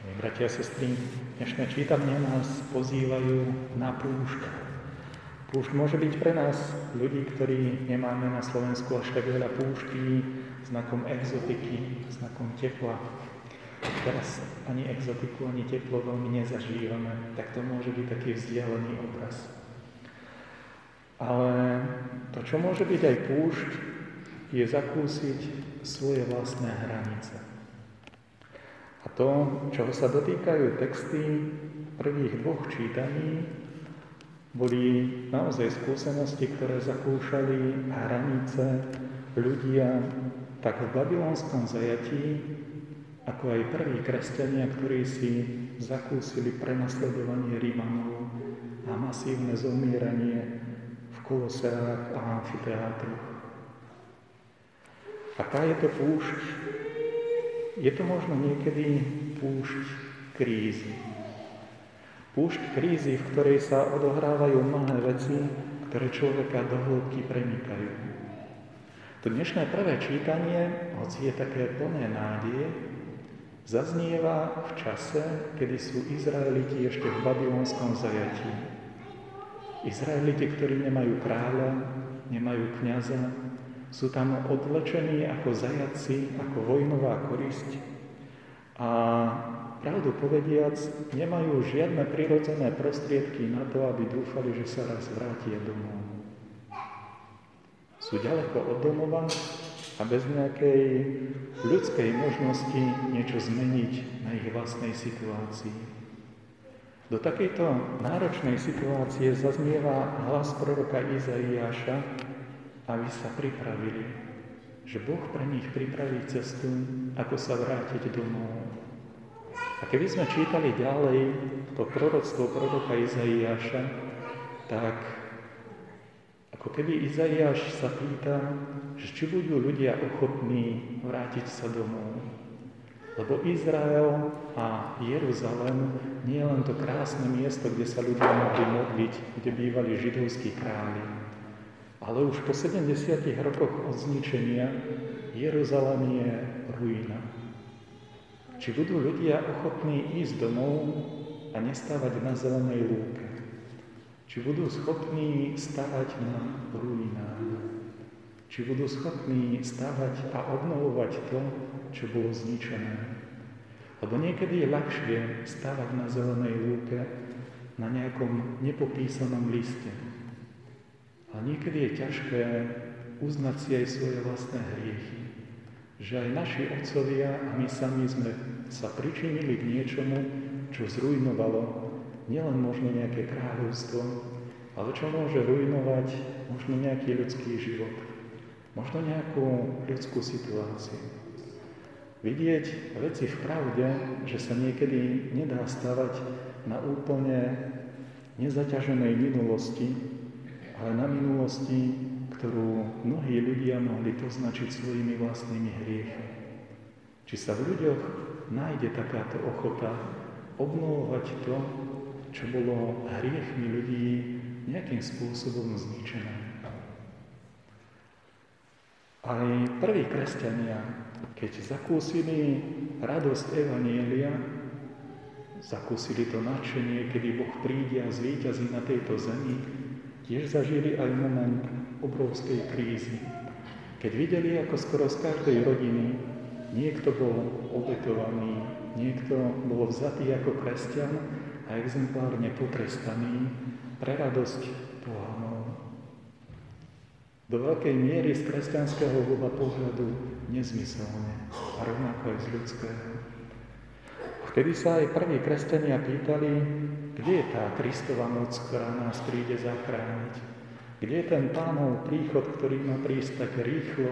Bratia a sestry, dnešné čítanie nás pozývajú na púšť. Púšť môže byť pre nás, ľudí, ktorí nemáme na Slovensku až tak veľa púští, znakom exotiky, znakom tepla. Teraz ani exotiku, ani teplo veľmi nezažívame, tak to môže byť taký vzdialený obraz. Ale to, čo môže byť aj púšť, je zakúsiť svoje vlastné hranice. To, čoho sa dotýkajú texty prvých dvoch čítaní, boli naozaj skúsenosti, ktoré zakúšali hranice ľudia tak v babylonskom zajatí, ako aj prví kresťania, ktorí si zakúsili prenasledovanie Rímanov a masívne zomieranie v koloseách a amfiteátroch. Aká je to púšť, je to možno niekedy púšť krízy. Púšť krízy, v ktorej sa odohrávajú mnohé veci, ktoré človeka do hĺbky prenikajú. To dnešné prvé čítanie, hoci je také plné nádeje, zaznieva v čase, kedy sú Izraeliti ešte v babylonskom zajatí. Izraeliti, ktorí nemajú kráľa, nemajú kniaza, sú tam odlečení ako zajaci, ako vojnová korisť a pravdu povediac, nemajú žiadne prirodzené prostriedky na to, aby dúfali, že sa raz vrátia domov. Sú ďaleko od domova a bez nejakej ľudskej možnosti niečo zmeniť na ich vlastnej situácii. Do takejto náročnej situácie zaznieva hlas proroka Izaiáša, aby sa pripravili, že Boh pre nich pripraví cestu, ako sa vrátiť domov. A keby sme čítali ďalej to proroctvo proroka Izaiáša, tak ako keby Izaiáš sa pýta, že či budú ľudia ochotní vrátiť sa domov. Lebo Izrael a Jeruzalem nie je len to krásne miesto, kde sa ľudia mohli modliť, kde bývali židovskí králi. Ale už po 70 rokoch od zničenia Jeruzalém je ruina. Či budú ľudia ochotní ísť domov a nestávať na zelenej lúke? Či budú schopní stavať na ruinách? Či budú schopní stavať a obnovovať to, čo bolo zničené? Lebo niekedy je ľahšie stavať na zelenej lúke na nejakom nepopísanom liste, a niekedy je ťažké uznať si aj svoje vlastné hriechy. Že aj naši otcovia a my sami sme sa pričinili k niečomu, čo zrujnovalo nielen možno nejaké kráľovstvo, ale čo môže rujnovať možno nejaký ľudský život, možno nejakú ľudskú situáciu. Vidieť veci v pravde, že sa niekedy nedá stavať na úplne nezaťaženej minulosti, ale na minulosti, ktorú mnohí ľudia mohli poznačiť svojimi vlastnými hriechmi. Či sa v ľuďoch nájde takáto ochota obnovovať to, čo bolo hriechmi ľudí nejakým spôsobom zničené. Aj prví kresťania, keď zakúsili radosť Evanielia, zakúsili to nadšenie, kedy Boh príde a zvýťazí na tejto zemi, tiež zažili aj moment obrovskej krízy, keď videli, ako skoro z každej rodiny niekto bol obetovaný, niekto bol vzatý ako kresťan a exemplárne potrestaný pre radosť pohanov. Do veľkej miery z kresťanského boha pohľadu nezmyselne a rovnako aj z ľudského. Vtedy sa aj prví kresťania pýtali, kde je tá Kristova moc, ktorá nás príde zachrániť? Kde je ten pánov príchod, ktorý má prísť tak rýchlo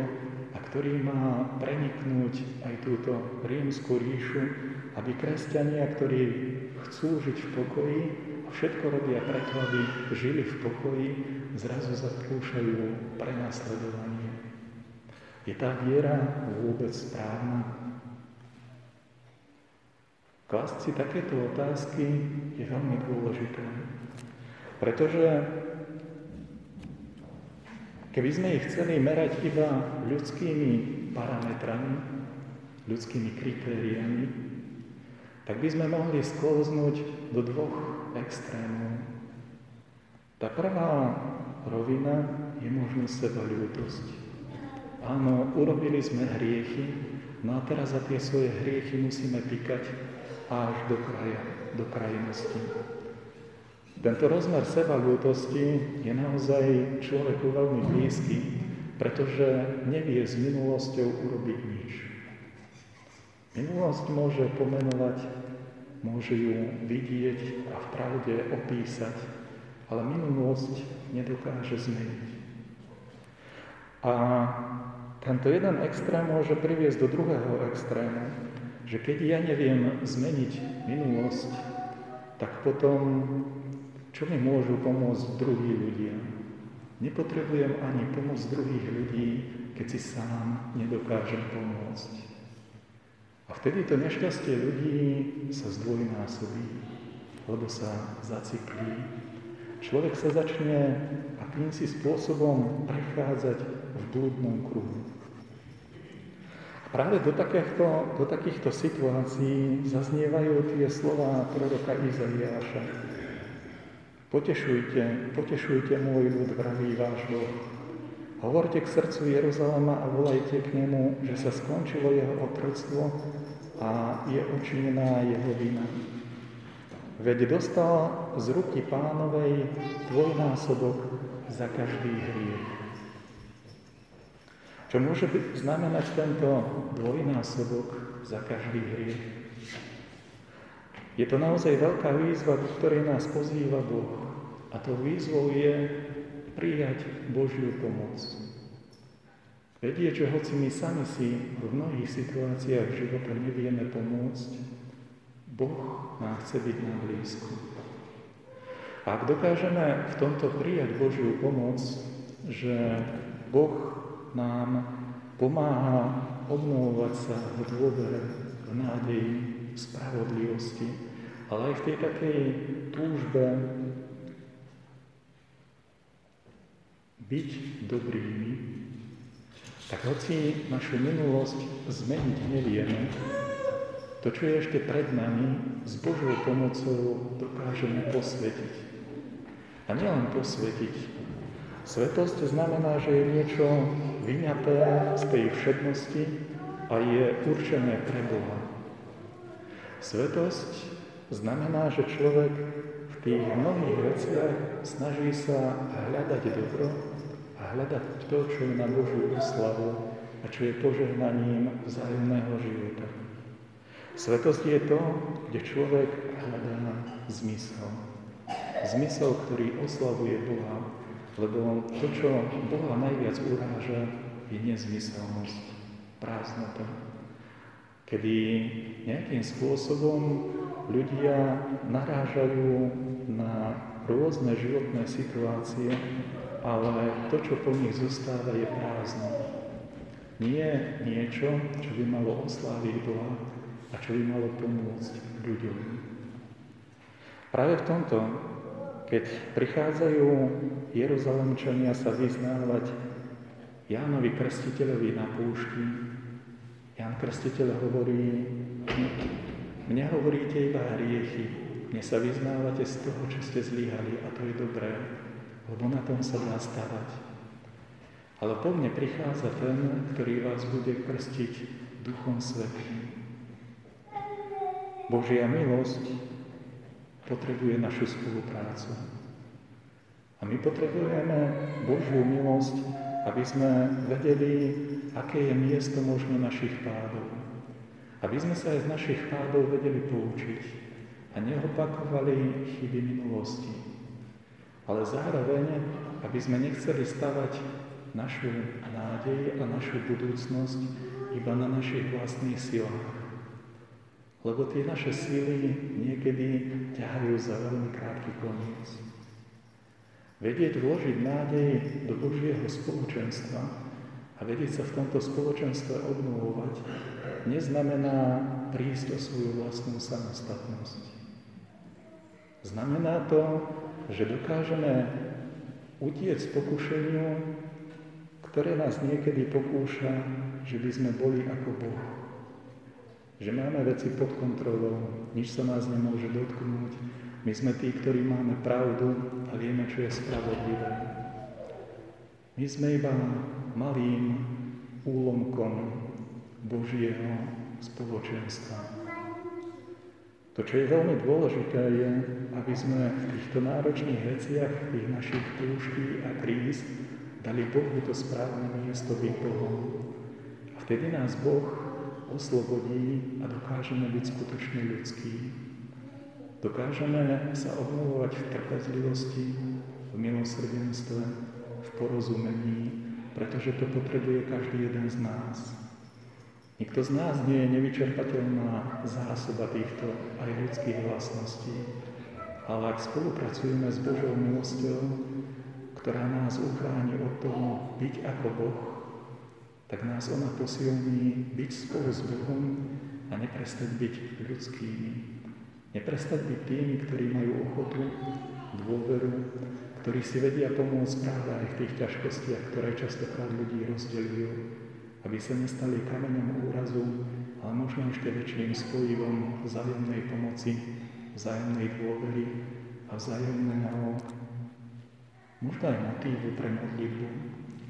a ktorý má preniknúť aj túto rímsku ríšu, aby kresťania, ktorí chcú žiť v pokoji a všetko robia preto, aby žili v pokoji, zrazu zakúšajú prenasledovanie. Je tá viera vôbec správna? Klásť si takéto otázky je veľmi dôležité. Pretože keby sme ich chceli merať iba ľudskými parametrami, ľudskými kritériami, tak by sme mohli sklznúť do dvoch extrémov. Tá prvá rovina je možno sebaľútosť. Áno, urobili sme hriechy, no a teraz za tie svoje hriechy musíme píkať až do kraja, do krajnosti. Tento rozmer sebaľútosti je naozaj človeku veľmi blízky, pretože nevie s minulosťou urobiť nič. Minulosť môže pomenovať, môže ju vidieť a v pravde opísať, ale minulosť nedokáže zmeniť. A tento jeden extrém môže priviesť do druhého extrému, že keď ja neviem zmeniť minulosť, tak potom čo mi môžu pomôcť druhí ľudia? Nepotrebujem ani pomoc druhých ľudí, keď si sám nedokážem pomôcť. A vtedy to nešťastie ľudí sa zdvojnásobí, lebo sa zaciklí. Človek sa začne akýmsi spôsobom prechádzať v blúdnom kruhu. Práve do, takýchto, do takýchto situácií zaznievajú tie slova proroka Izaiáša. Potešujte, potešujte môj ľud, vraví váš Boh. Hovorte k srdcu Jeruzalema a volajte k nemu, že sa skončilo jeho otroctvo a je učinená jeho vina. Veď dostal z ruky pánovej dvojnásobok za každý hriech. Čo môže byť, znamenať tento dvojnásobok za každý hriech? Je to naozaj veľká výzva, do ktorej nás pozýva Boh. A to výzvou je prijať Božiu pomoc. Vedieť, že hoci my sami si v mnohých situáciách života nevieme pomôcť, Boh nám chce byť na blízku. A ak dokážeme v tomto prijať Božiu pomoc, že Boh nám pomáha obnovovať sa v dôvere, v nádeji, v spravodlivosti, ale aj v tej takej túžbe byť dobrými, tak hoci našu minulosť zmeniť nevieme, to, čo je ešte pred nami, s Božou pomocou dokážeme posvetiť. A nielen posvetiť. Svetosť znamená, že je niečo vyňaté z tej všednosti a je určené pre Boha. Svetosť Znamená, že človek v tých mnohých veciach snaží sa hľadať dobro a hľadať to, čo je na Božiu oslavu a čo je požehnaním vzájomného života. Svetosť je to, kde človek hľadá zmysel. Zmysel, ktorý oslavuje Boha, lebo to, čo Boha najviac uráža, je nezmyselnosť, prázdnota. Kedy nejakým spôsobom ľudia narážajú na rôzne životné situácie, ale to, čo po nich zostáva, je prázdno. Nie niečo, čo by malo osláviť Boha a čo by malo pomôcť ľuďom. Práve v tomto, keď prichádzajú Jeruzalemčania sa vyznávať Jánovi Krstiteľovi na púšti, Ján Krstiteľ hovorí, mne hovoríte iba hriechy, mne sa vyznávate z toho, čo ste zlyhali a to je dobré, lebo na tom sa dá stavať. Ale po mne prichádza ten, ktorý vás bude krstiť Duchom Svetým. Božia milosť potrebuje našu spoluprácu. A my potrebujeme Božiu milosť, aby sme vedeli, aké je miesto možno našich pádov. Aby sme sa aj z našich pádov vedeli poučiť a neopakovali chyby minulosti. Ale zároveň, aby sme nechceli stavať našu nádej a našu budúcnosť iba na našich vlastných silách. Lebo tie naše síly niekedy ťahajú za veľmi krátky koniec. Vedieť vložiť nádej do Božieho spoločenstva a vedieť sa v tomto spoločenstve obnovovať neznamená prísť o svoju vlastnú samostatnosť. Znamená to, že dokážeme utiec pokušeniu, ktoré nás niekedy pokúša, že by sme boli ako Boh. Že máme veci pod kontrolou, nič sa nás nemôže dotknúť. My sme tí, ktorí máme pravdu a vieme, čo je spravodlivé. My sme iba malým úlomkom Božieho spoločenstva. To, čo je veľmi dôležité, je, aby sme v týchto náročných veciach, tých našich túžky a kríz, dali Bohu to správne miesto byť Bohom. A vtedy nás Boh oslobodí a dokážeme byť skutočne ľudskí. Dokážeme sa obnovovať v trpezlivosti, v milosrdenstve, v porozumení, pretože to potrebuje každý jeden z nás. Nikto z nás nie je nevyčerpateľná zásoba týchto aj ľudských vlastností, ale ak spolupracujeme s Božou milosťou, ktorá nás uchráni od toho byť ako Boh, tak nás ona posilní byť spolu s Bohom a neprestať byť ľudskými. Neprestať byť tými, ktorí majú ochotu, dôveru, ktorí si vedia pomôcť práve aj v tých ťažkostiach, ktoré častokrát ľudí rozdeľujú aby sa nestali kameňom úrazu, ale možno ešte väčším spojivom vzájomnej pomoci, vzájomnej dôvery a vzájomného možno aj motívu pre modlitbu,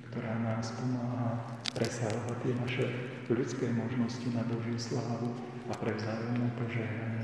ktorá nás pomáha presahovať tie naše ľudské možnosti na Božiu slávu a pre vzájomné požehnanie.